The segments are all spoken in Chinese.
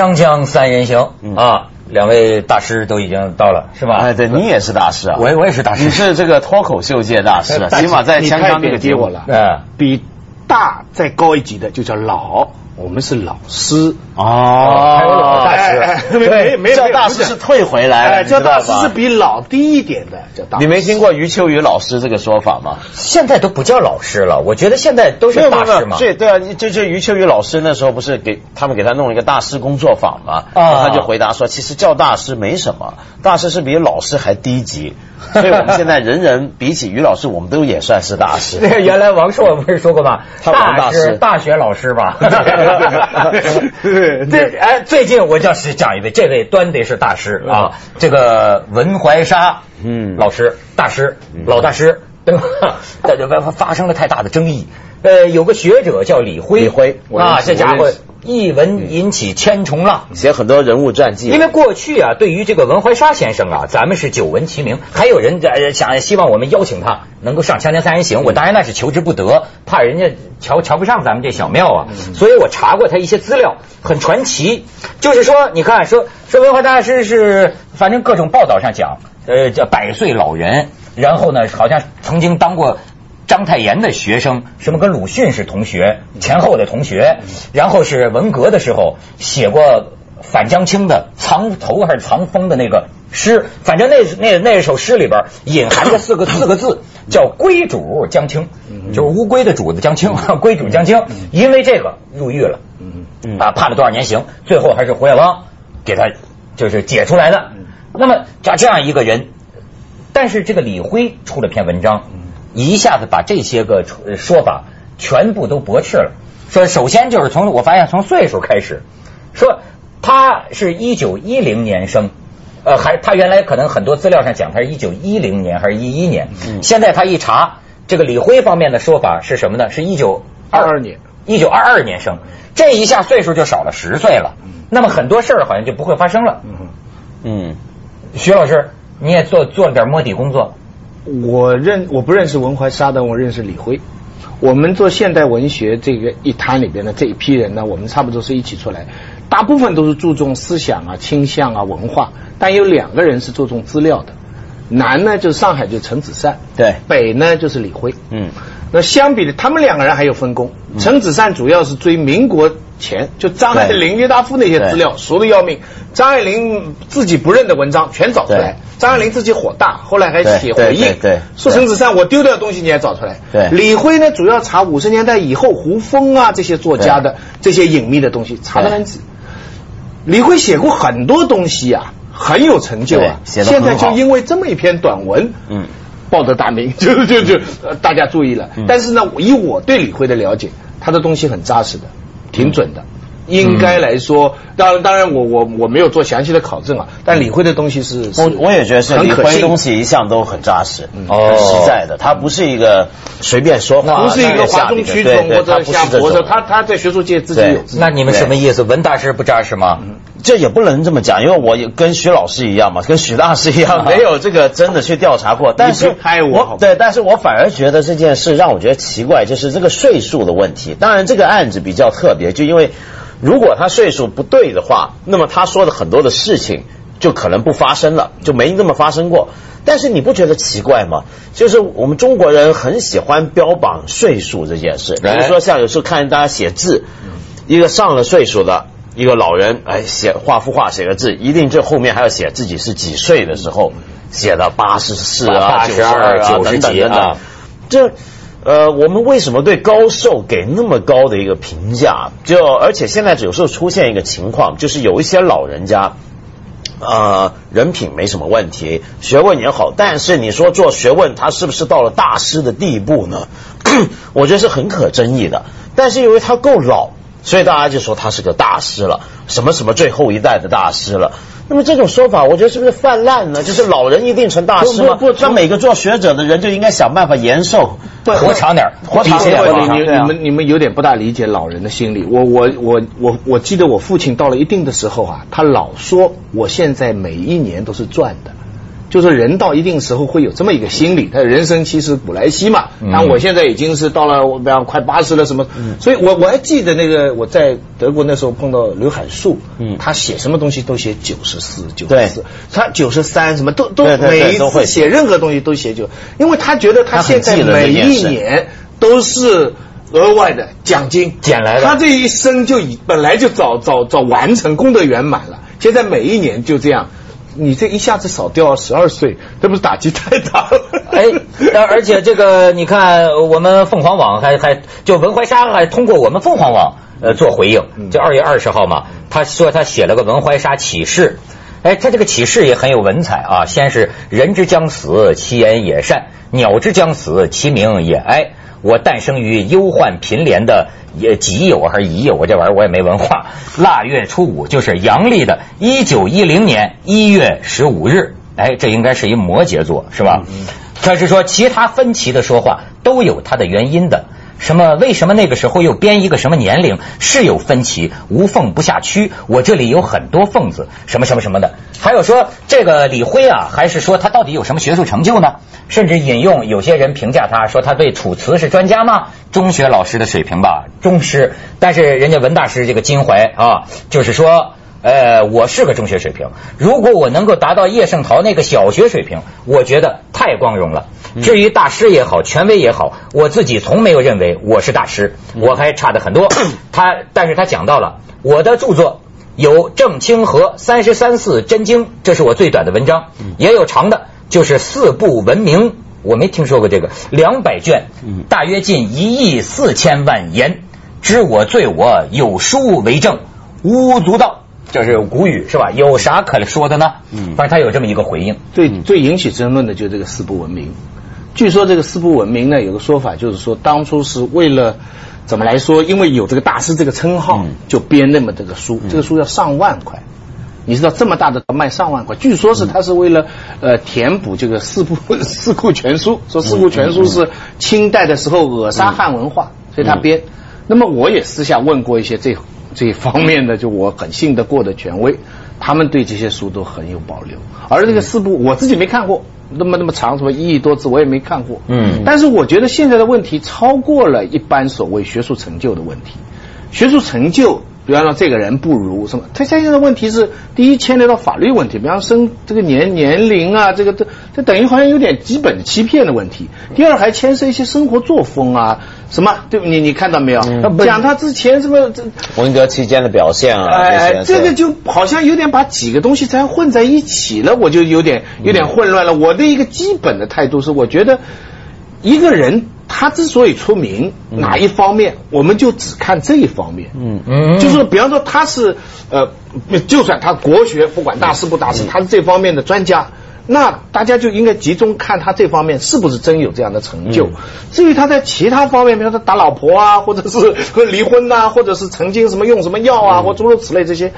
锵锵三人行。啊，两位大师都已经到了，是吧？哎，对你也是大师啊，我我也是大师，你是这个脱口秀界大师啊，起码在锵锵这个接我了，嗯，比大再高一级的就叫老。我们是老师哦，还有老大师，没没叫大师是退回来，叫大师是比老低一点的，叫大。你没听过余秋雨老师这个说法吗？现在都不叫老师了，我觉得现在都是大师嘛。对对啊，就就余秋雨老师那时候不是给他们给他弄了一个大师工作坊嘛，啊，他就回答说，其实叫大师没什么，大师是比老师还低级。所以我们现在人人比起于老师，我们都也算是大师。原来王朔不是说过吗？大师，大学老师吧。对，哎，最近我叫是讲一位，这位端的是大师啊，这个文怀沙，嗯，老师，大师，老大师，对吧？这就发生了太大的争议。呃，有个学者叫李辉，李辉啊，这家伙。一文引起千重浪，写很多人物传记。因为过去啊，对于这个文怀沙先生啊，咱们是久闻其名。还有人在想希望我们邀请他能够上《锵锵三人行》，我当然那是求之不得，怕人家瞧瞧不上咱们这小庙啊。所以我查过他一些资料，很传奇。就是说，你看，说说文怀大师是，反正各种报道上讲，呃，叫百岁老人，然后呢，好像曾经当过。章太炎的学生，什么跟鲁迅是同学，前后的同学，然后是文革的时候写过反江青的藏头还是藏锋的那个诗，反正那那那首诗里边隐含着四个 四个字，叫龟主江青，就是乌龟的主子江青，龟主江青，因为这个入狱了，啊判了多少年刑，最后还是胡耀邦给他就是解出来的。那么像这样一个人，但是这个李辉出了篇文章。一下子把这些个说法全部都驳斥了。说首先就是从我发现从岁数开始，说他是一九一零年生，呃，还他原来可能很多资料上讲他是一九一零年还是一一年，现在他一查这个李辉方面的说法是什么呢？是一九二二年，一九二二年生，这一下岁数就少了十岁了。那么很多事儿好像就不会发生了。嗯，徐老师，你也做做了点摸底工作。我认我不认识文怀沙但，我认识李辉。我们做现代文学这个一摊里边的这一批人呢，我们差不多是一起出来，大部分都是注重思想啊、倾向啊、文化，但有两个人是注重资料的。南呢就是上海就陈子善，对，北呢就是李辉。嗯，那相比的，他们两个人还有分工。陈子善主要是追民国前，就张爱玲、郁达夫那些资料，熟的要命。张爱玲自己不认的文章全找出来。张爱玲自己火大，后来还写回应，说陈子善我丢掉东西你也找出来。李辉呢，主要查五十年代以后胡风啊这些作家的这些隐秘的东西，查的很仔。李辉写过很多东西啊。很有成就啊！现在就因为这么一篇短文，嗯，报的大名，就就就大家注意了。但是呢，以我对李辉的了解，他的东西很扎实的，挺准的。应该来说，当然当然，我我我没有做详细的考证啊。但李辉的东西是，我我也觉得是李辉东西一向都很扎实，很实在的。他不是一个随便说话，不是一个哗众取宠或者瞎活的。他他在学术界自己有。那你们什么意思？文大师不扎实吗？这也不能这么讲，因为我跟徐老师一样嘛，跟徐大师一样，没有这个真的去调查过。但是，我对，但是我反而觉得这件事让我觉得奇怪，就是这个岁数的问题。当然，这个案子比较特别，就因为。如果他岁数不对的话，那么他说的很多的事情就可能不发生了，就没那么发生过。但是你不觉得奇怪吗？就是我们中国人很喜欢标榜岁数这件事，比如说像有时候看大家写字，一个上了岁数的一个老人，哎，写画幅画写个字，一定这后面还要写自己是几岁的时候写的八十四啊、九十二啊等等等等，这。呃，我们为什么对高寿给那么高的一个评价？就而且现在有时候出现一个情况，就是有一些老人家，呃，人品没什么问题，学问也好，但是你说做学问，他是不是到了大师的地步呢？我觉得是很可争议的。但是因为他够老，所以大家就说他是个大师了，什么什么最后一代的大师了。那么这种说法，我觉得是不是泛滥呢？就是老人一定成大师吗？那每个做学者的人就应该想办法延寿，活长点，活长点。你你们你们有点不大理解老人的心理。我我我我我记得我父亲到了一定的时候啊，他老说我现在每一年都是赚的，就是人到一定时候会有这么一个心理，他人生其实古来稀嘛。但我现在已经是到了我比方快八十了什么，所以我我还记得那个我在德国那时候碰到刘海粟，嗯，他写什么东西都写九十四九十四，他九十三什么都都每一次写任何东西都写九，因为他觉得他现在每一年都是额外的奖金捡来的，他这一生就已本来就早早早完成功德圆满了，现在每一年就这样。你这一下子少掉十二岁，这不是打击太大了？哎，而且这个你看，我们凤凰网还还就文怀沙还通过我们凤凰网呃做回应，就二月二十号嘛，他说他写了个文怀沙启示，哎，他这个启示也很有文采啊。先是人之将死，其言也善；鸟之将死，其鸣也哀。我诞生于忧患贫怜的也己酉还是乙酉，我这玩意儿我也没文化。腊月初五就是阳历的一九一零年一月十五日，哎，这应该是一摩羯座是吧？他是说其他分歧的说话都有它的原因的。什么？为什么那个时候又编一个什么年龄？是有分歧，无缝不下区。我这里有很多缝子，什么什么什么的。还有说这个李辉啊，还是说他到底有什么学术成就呢？甚至引用有些人评价他说他对楚辞是专家吗？中学老师的水平吧，中师。但是人家文大师这个金怀啊，就是说。呃，我是个中学水平。如果我能够达到叶圣陶那个小学水平，我觉得太光荣了。至于大师也好，权威也好，我自己从没有认为我是大师，我还差的很多。他，但是他讲到了我的著作有《正清和三十三四真经》，这是我最短的文章，也有长的，就是《四部文明》，我没听说过这个两百卷，大约近一亿四千万言。知我罪我有书为证，无足道。这是古语是吧？有啥可说的呢？嗯，反正他有这么一个回应。最最引起争论的就是这个四不文明。据说这个四不文明呢，有个说法就是说，当初是为了怎么来说？因为有这个大师这个称号，就编那么这个书。这个书要上万块，你知道这么大的卖上万块。据说是他是为了呃填补这个四部 四库全书，说四库全书是清代的时候扼杀汉文化，所以他编。那么我也私下问过一些这。这一方面的，就我很信得过的权威，他们对这些书都很有保留。而这个四部我自己没看过，那么那么长，什么一亿多字，我也没看过。嗯，但是我觉得现在的问题超过了一般所谓学术成就的问题，学术成就。比方说这个人不如什么？他现在的问题是：第一，牵连到法律问题，比方生这个年年龄啊，这个这这等于好像有点基本欺骗的问题。第二，还牵涉一些生活作风啊，什么？对，你你看到没有？讲他之前什么这文革期间的表现啊？哎，这个就好像有点把几个东西才混在一起了，我就有点有点混乱了。我的一个基本的态度是，我觉得一个人。他之所以出名，哪一方面，我们就只看这一方面。嗯嗯，就是比方说他是呃，就算他国学不管大师不大师，他是这方面的专家。那大家就应该集中看他这方面是不是真有这样的成就。至于他在其他方面，比如说打老婆啊，或者是离婚呐，或者是曾经什么用什么药啊，或诸如此类这些，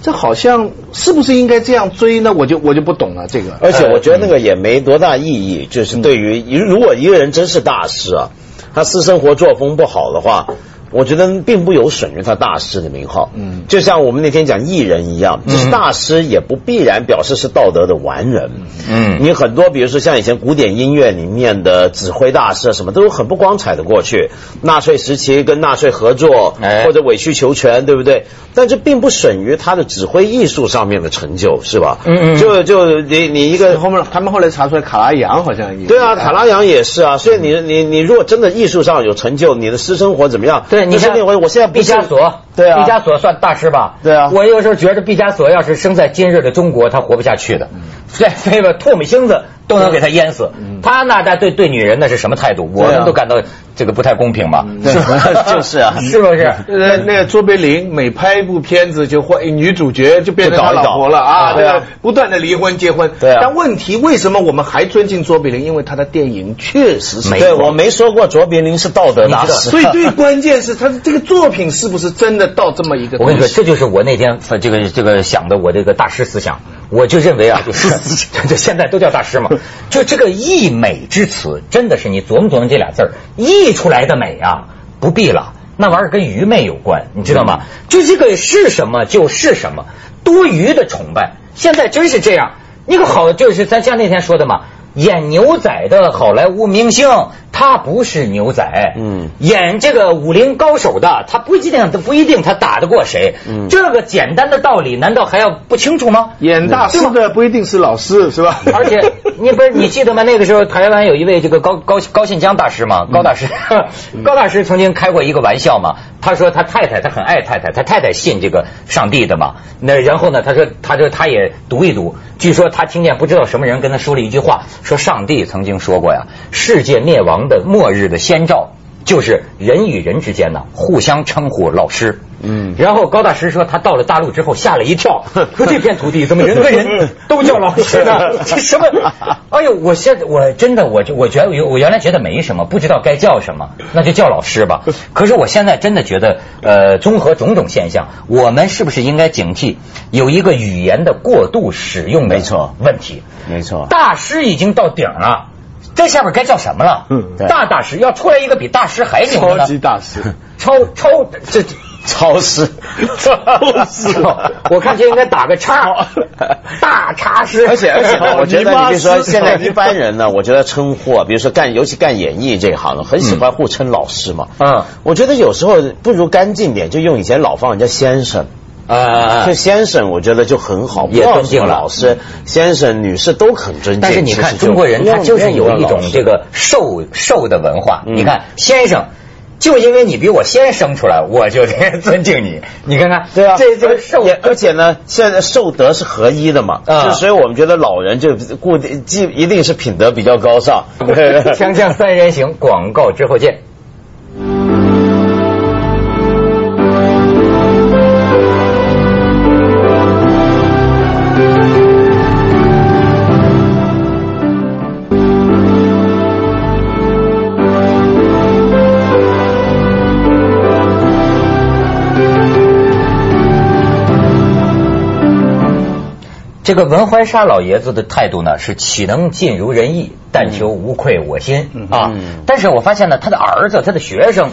这好像是不是应该这样追呢？我就我就不懂了这个。而且我觉得那个也没多大意义，就是对于如果一个人真是大师啊，他私生活作风不好的话。我觉得并不有损于他大师的名号，嗯，就像我们那天讲艺人一样，就是大师也不必然表示是道德的完人，嗯，你很多比如说像以前古典音乐里面的指挥大师什么，都有很不光彩的过去，纳粹时期跟纳粹合作，或者委曲求全，对不对？但这并不损于他的指挥艺术上面的成就，是吧？嗯嗯，就就你你一个后面他们后来查出来卡拉扬好像也对啊，卡拉扬也是啊，所以你你你如果真的艺术上有成就，你的私生活怎么样？对，你像我我现在毕加索，对啊，毕加索算大师吧？对啊，我有时候觉得毕加索要是生在今日的中国，他活不下去的，对，非个唾沫星子都能给他淹死。他那他对对女人那是什么态度？我们都感到这个不太公平吧？是 就是啊，是不是？那，那个卓别林每拍一部片子就换女主角就变成他老婆了啊，对啊，不断的离婚结婚。对啊，但问题为什么我们还尊敬卓别林？因为他的电影确实是。对，我没说过卓别林是道德大师。所以最关键是他的这个作品是不是真的到这么一个？我跟你说，这就是我那天这个这个想的我这个大师思想。我就认为啊，就是这 现在都叫大师嘛，就这个溢美之词，真的是你琢磨琢磨这俩字儿，溢出来的美啊，不必了，那玩意儿跟愚昧有关，你知道吗？就这个是什么就是什么，多余的崇拜，现在真是这样。那个好就是咱像那天说的嘛。演牛仔的好莱坞明星，他不是牛仔。嗯，演这个武林高手的，他不一定，他不一定他打得过谁。嗯，这个简单的道理，难道还要不清楚吗？演大师的不一定是老师，是吧？而且 你不是你记得吗？那个时候台湾有一位这个高高高信江大师嘛，高大师，高大师曾经开过一个玩笑嘛。他说他太太，他很爱太太，他太太信这个上帝的嘛。那然后呢，他说他说他也读一读。据说他听见不知道什么人跟他说了一句话，说上帝曾经说过呀，世界灭亡的末日的先兆就是人与人之间呢互相称呼老师。嗯，然后高大师说他到了大陆之后吓了一跳，说这片土地怎么人跟人 都叫老师呢？这什么？哎呦，我现在我真的我就我觉得我我原来觉得没什么，不知道该叫什么，那就叫老师吧。可是我现在真的觉得，呃，综合种种现象，我们是不是应该警惕有一个语言的过度使用？没错，问题没错。大师已经到顶了，这下边该叫什么了？嗯，大大师要出来一个比大师还牛的超级大师，超超这。超市，超市，我看就应该打个叉，大叉师。而且而且，我觉得你比如说现在一般人呢，我觉得称呼，比如说干，尤其干演艺这一行的，很喜欢互称老师嘛。嗯，我觉得有时候不如干净点，就用以前老方人家先生。啊，就先生，我觉得就很好，也尊敬老师，先生、女士都很尊敬。但是你看，中国人他就是有一种这个受受的文化。你看，先生。就因为你比我先生出来，我就得尊敬你。你看看，对啊，这这受，而且呢，现在寿德是合一的嘛，就，所以我们觉得老人就固定，既一定是品德比较高尚。锵锵三人行，广告之后见。这个文怀沙老爷子的态度呢是岂能尽如人意，但求无愧我心啊！但是我发现呢，他的儿子、他的学生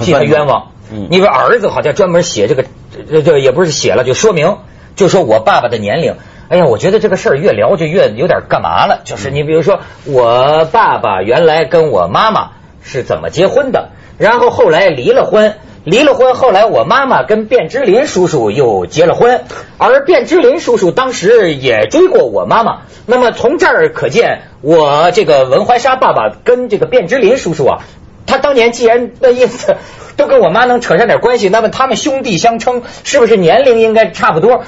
替他冤枉。你说儿子好像专门写这个，这这也不是写了，就说明就说我爸爸的年龄。哎呀，我觉得这个事儿越聊就越有点干嘛了。就是你比如说，我爸爸原来跟我妈妈是怎么结婚的，然后后来离了婚。离了婚，后来我妈妈跟卞之琳叔叔又结了婚，而卞之琳叔叔当时也追过我妈妈。那么从这儿可见，我这个文怀沙爸爸跟这个卞之琳叔叔啊，他当年既然那意思都跟我妈能扯上点关系，那么他们兄弟相称，是不是年龄应该差不多？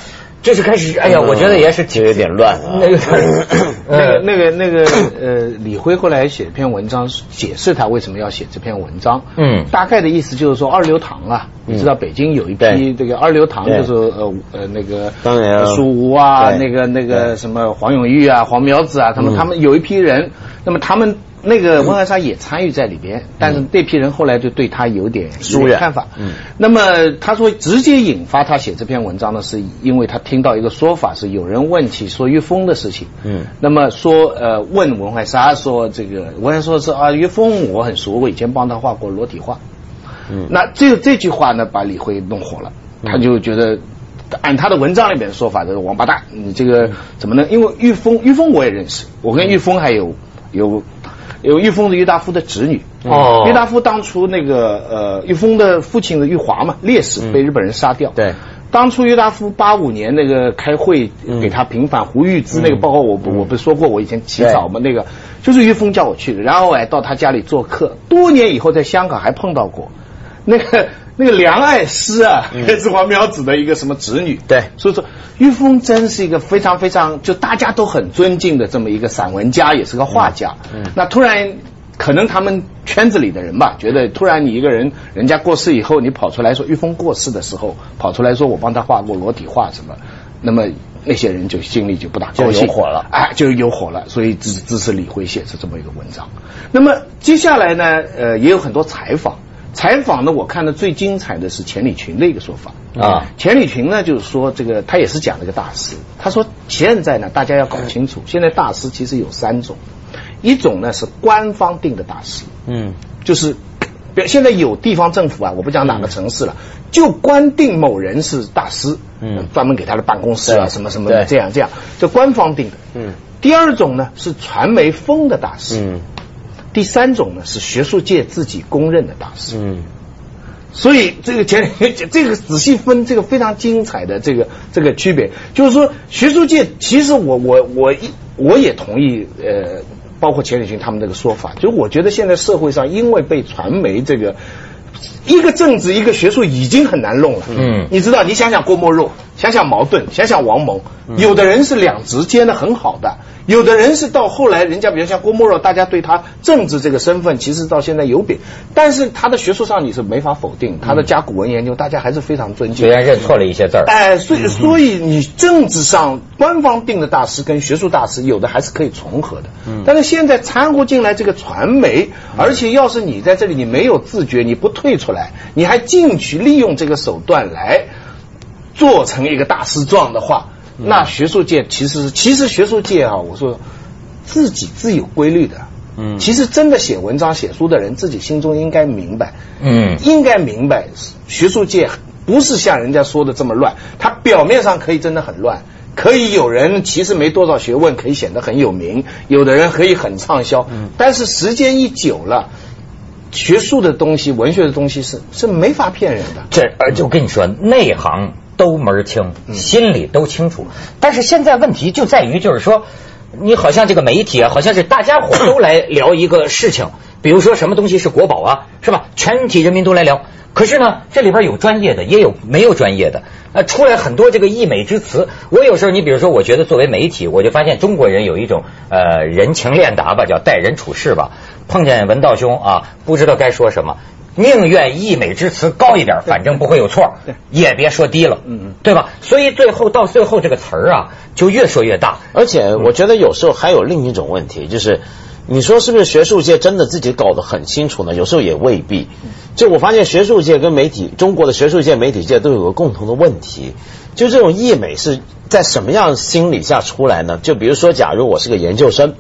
这是开始，哎呀，我觉得也是挺有点乱啊。那个 那个那个那个呃，李辉后来写一篇文章，解释他为什么要写这篇文章。嗯，大概的意思就是说，二流堂啊，你知道北京有一批这个二流堂，就是呃呃那个当然苏吴啊，那个那个什么黄永玉啊、黄苗子啊，他们他们有一批人，那么他们。那个温怀莎也参与在里边，但是那批人后来就对他有点疏远看法。嗯，那么他说直接引发他写这篇文章呢，是因为他听到一个说法，是有人问起说于峰的事情。嗯，那么说呃问文怀沙说这个文怀说是啊于峰我很熟，我以前帮他画过裸体画。嗯，那这这句话呢把李辉弄火了，他就觉得按他的文章里面的说法，这个王八蛋，你这个怎么能？因为玉峰玉峰我也认识，我跟玉峰还有有。有玉峰的郁达夫的侄女，哦，郁达夫当初那个呃，玉峰的父亲的玉华嘛，烈士被日本人杀掉。对，当初郁达夫八五年那个开会给他平反胡玉芝那个报告，我我不是说过我以前起早嘛，那个就是玉峰叫我去的，然后哎到他家里做客，多年以后在香港还碰到过，那个。那个梁爱诗啊，也是黄苗子的一个什么侄女？对，所以说玉峰真是一个非常非常就大家都很尊敬的这么一个散文家，也是个画家。嗯，那突然可能他们圈子里的人吧，觉得突然你一个人，人家过世以后，你跑出来说玉峰过世的时候，跑出来说我帮他画过裸体画什么，那么那些人就心里就不大高兴，有火了，哎，就有火了，所以支支持李辉写出这么一个文章。那么接下来呢，呃，也有很多采访。采访呢，我看的最精彩的是钱理群的一个说法啊。钱理群呢，就是说这个他也是讲了个大师。他说现在呢，大家要搞清楚，现在大师其实有三种，一种呢是官方定的大师，嗯，就是现在有地方政府啊，我不讲哪个城市了，就官定某人是大师，嗯，专门给他的办公室啊，什么什么的，这样这样，这官方定的。嗯。第二种呢是传媒风的大师。嗯。第三种呢是学术界自己公认的大师。嗯。所以这个前这个仔细分，这个非常精彩的这个这个区别，就是说学术界其实我我我一我也同意呃，包括钱理群他们这个说法，就是我觉得现在社会上因为被传媒这个。一个政治，一个学术已经很难弄了。嗯，你知道，你想想郭沫若，想想矛盾，想想王蒙，有的人是两职兼的很好的。有的人是到后来，人家比如像郭沫若，大家对他政治这个身份其实到现在有贬，但是他的学术上你是没法否定，他的甲骨文研究大家还是非常尊敬。虽然认错了一些字儿，哎，所以所以你政治上官方定的大师跟学术大师有的还是可以重合的。嗯，但是现在掺和进来这个传媒，而且要是你在这里你没有自觉，你不退出来，你还进去利用这个手段来做成一个大师状的话。那学术界其实，其实学术界啊，我说自己自有规律的。嗯，其实真的写文章、写书的人，自己心中应该明白。嗯，应该明白，学术界不是像人家说的这么乱。他表面上可以真的很乱，可以有人其实没多少学问，可以显得很有名；有的人可以很畅销。嗯，但是时间一久了，学术的东西、文学的东西是是没法骗人的。这，而就跟你说，内行。都门儿清，心里都清楚。但是现在问题就在于，就是说，你好像这个媒体啊，好像是大家伙都来聊一个事情，比如说什么东西是国宝啊，是吧？全体人民都来聊。可是呢，这里边有专业的，也有没有专业的。呃，出来很多这个溢美之词。我有时候，你比如说，我觉得作为媒体，我就发现中国人有一种呃人情练达吧，叫待人处事吧。碰见文道兄啊，不知道该说什么。宁愿溢美之词高一点，反正不会有错，也别说低了，嗯嗯，对吧？所以最后到最后这个词儿啊，就越说越大。而且我觉得有时候还有另一种问题，就是你说是不是学术界真的自己搞得很清楚呢？有时候也未必。就我发现学术界跟媒体，中国的学术界、媒体界都有个共同的问题，就这种溢美是在什么样心理下出来呢？就比如说，假如我是个研究生，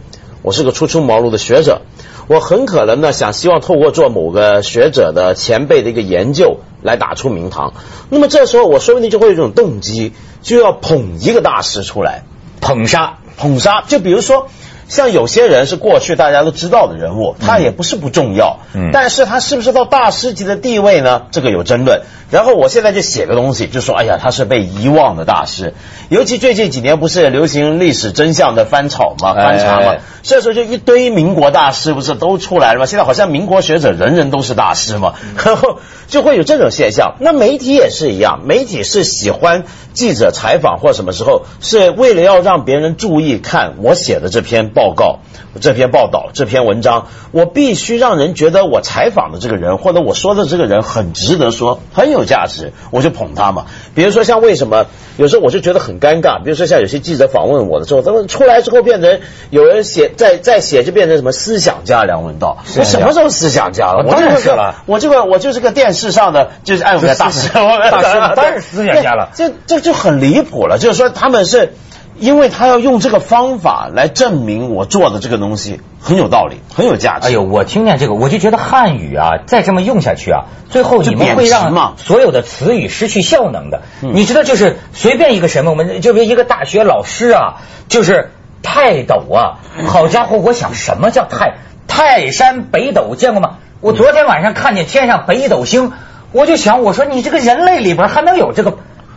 我是个初出茅庐的学者。我很可能呢，想希望透过做某个学者的前辈的一个研究来打出名堂。那么这时候，我说不定就会有一种动机，就要捧一个大师出来，捧杀，捧杀。就比如说。像有些人是过去大家都知道的人物，他也不是不重要，嗯，但是他是不是到大师级的地位呢？这个有争论。然后我现在就写个东西，就说，哎呀，他是被遗忘的大师。尤其最近几年不是流行历史真相的翻炒嘛，翻查嘛，这时候就一堆民国大师不是都出来了吗？现在好像民国学者人人都是大师嘛，然后就会有这种现象。那媒体也是一样，媒体是喜欢记者采访或什么时候，是为了要让别人注意看我写的这篇。报告这篇报道这篇文章，我必须让人觉得我采访的这个人或者我说的这个人很值得说，很有价值，我就捧他嘛。比如说像为什么有时候我就觉得很尴尬，比如说像有些记者访问我的时候，他们出来之后变成有人写在在写就变成什么思想家梁文道，我什么时候思想家了？当然是了，我这个我就是个电视上的就是按说大师，大师当然是思想家了，这这就很离谱了，就是说他们是。因为他要用这个方法来证明我做的这个东西很有道理，很有价值。哎呦，我听见这个，我就觉得汉语啊，再这么用下去啊，最后你们会让所有的词语失去效能的。你知道，就是随便一个什么，我们就比如一个大学老师啊，就是泰斗啊，好家伙，我想什么叫泰泰山北斗见过吗？我昨天晚上看见天上北斗星，我就想，我说你这个人类里边还能有这个？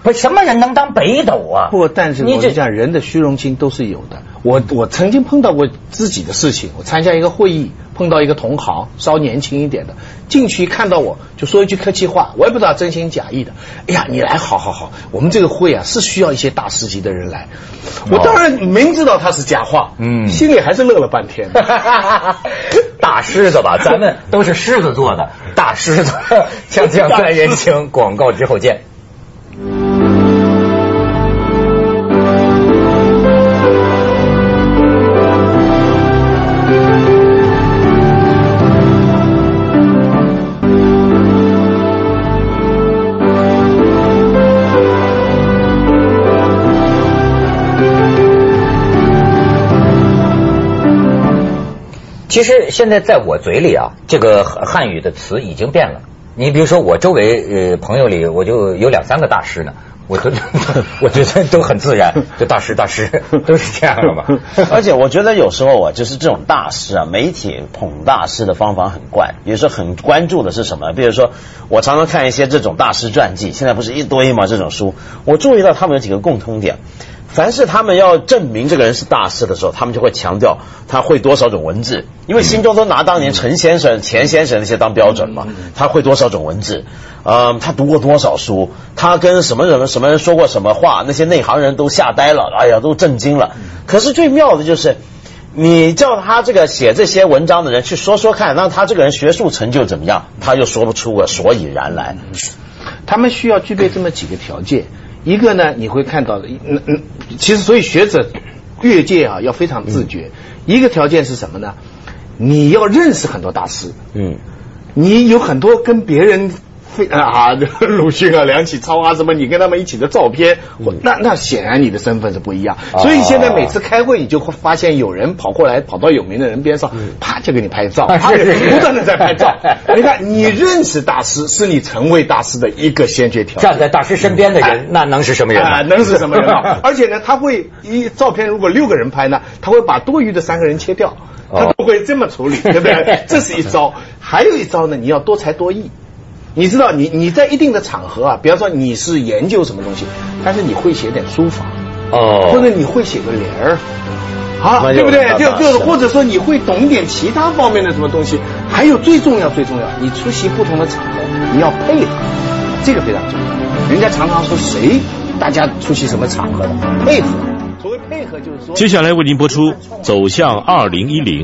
不，什么人能当北斗啊？不，但是我就讲人的虚荣心都是有的。我我曾经碰到过自己的事情，我参加一个会议，碰到一个同行，稍年轻一点的，进去看到我就说一句客气话，我也不知道真心假意的。哎呀，你来，好好好，我们这个会啊是需要一些大师级的人来。我当然明知道他是假话，嗯，心里还是乐了半天。大狮子吧，咱们都是狮子座的，大狮子，锵锵三人行，广告之后见。其实现在在我嘴里啊，这个汉语的词已经变了。你比如说，我周围呃朋友里，我就有两三个大师呢。我都 我觉得都很自然，就大师大师 都是这样的嘛。而且我觉得有时候啊，就是这种大师啊，媒体捧大师的方法很怪，有时候很关注的是什么？比如说，我常常看一些这种大师传记，现在不是一堆嘛？这种书，我注意到他们有几个共通点。凡是他们要证明这个人是大师的时候，他们就会强调他会多少种文字，因为心中都拿当年陈先生、钱先生那些当标准嘛。他会多少种文字？嗯，他读过多少书？他跟什么人、什么人说过什么话？那些内行人都吓呆了，哎呀，都震惊了。可是最妙的就是，你叫他这个写这些文章的人去说说看，让他这个人学术成就怎么样，他就说不出个所以然来。他们需要具备这么几个条件。一个呢，你会看到的，嗯嗯，其实所以学者越界啊，要非常自觉。一个条件是什么呢？你要认识很多大师，嗯，你有很多跟别人。啊，鲁迅啊，梁启超啊，什么？你跟他们一起的照片，那那显然你的身份是不一样。所以现在每次开会，你就会发现有人跑过来，跑到有名的人边上，啪就给你拍照，啪不断的在拍照。你看，你认识大师，是你成为大师的一个先决条件。站在大师身边的人，那能是什么人？能是什么人？而且呢，他会一照片，如果六个人拍呢，他会把多余的三个人切掉，他不会这么处理，对不对？这是一招。还有一招呢，你要多才多艺。你知道，你你在一定的场合啊，比方说你是研究什么东西，但是你会写点书法哦，或者你会写个联儿，啊，对不对？就就或者说你会懂点其他方面的什么东西。还有最重要最重要，你出席不同的场合，你要配合，这个非常重要。人家常常说谁，大家出席什么场合的配合，所谓配合就是说。接下来为您播出《走向二零一零》。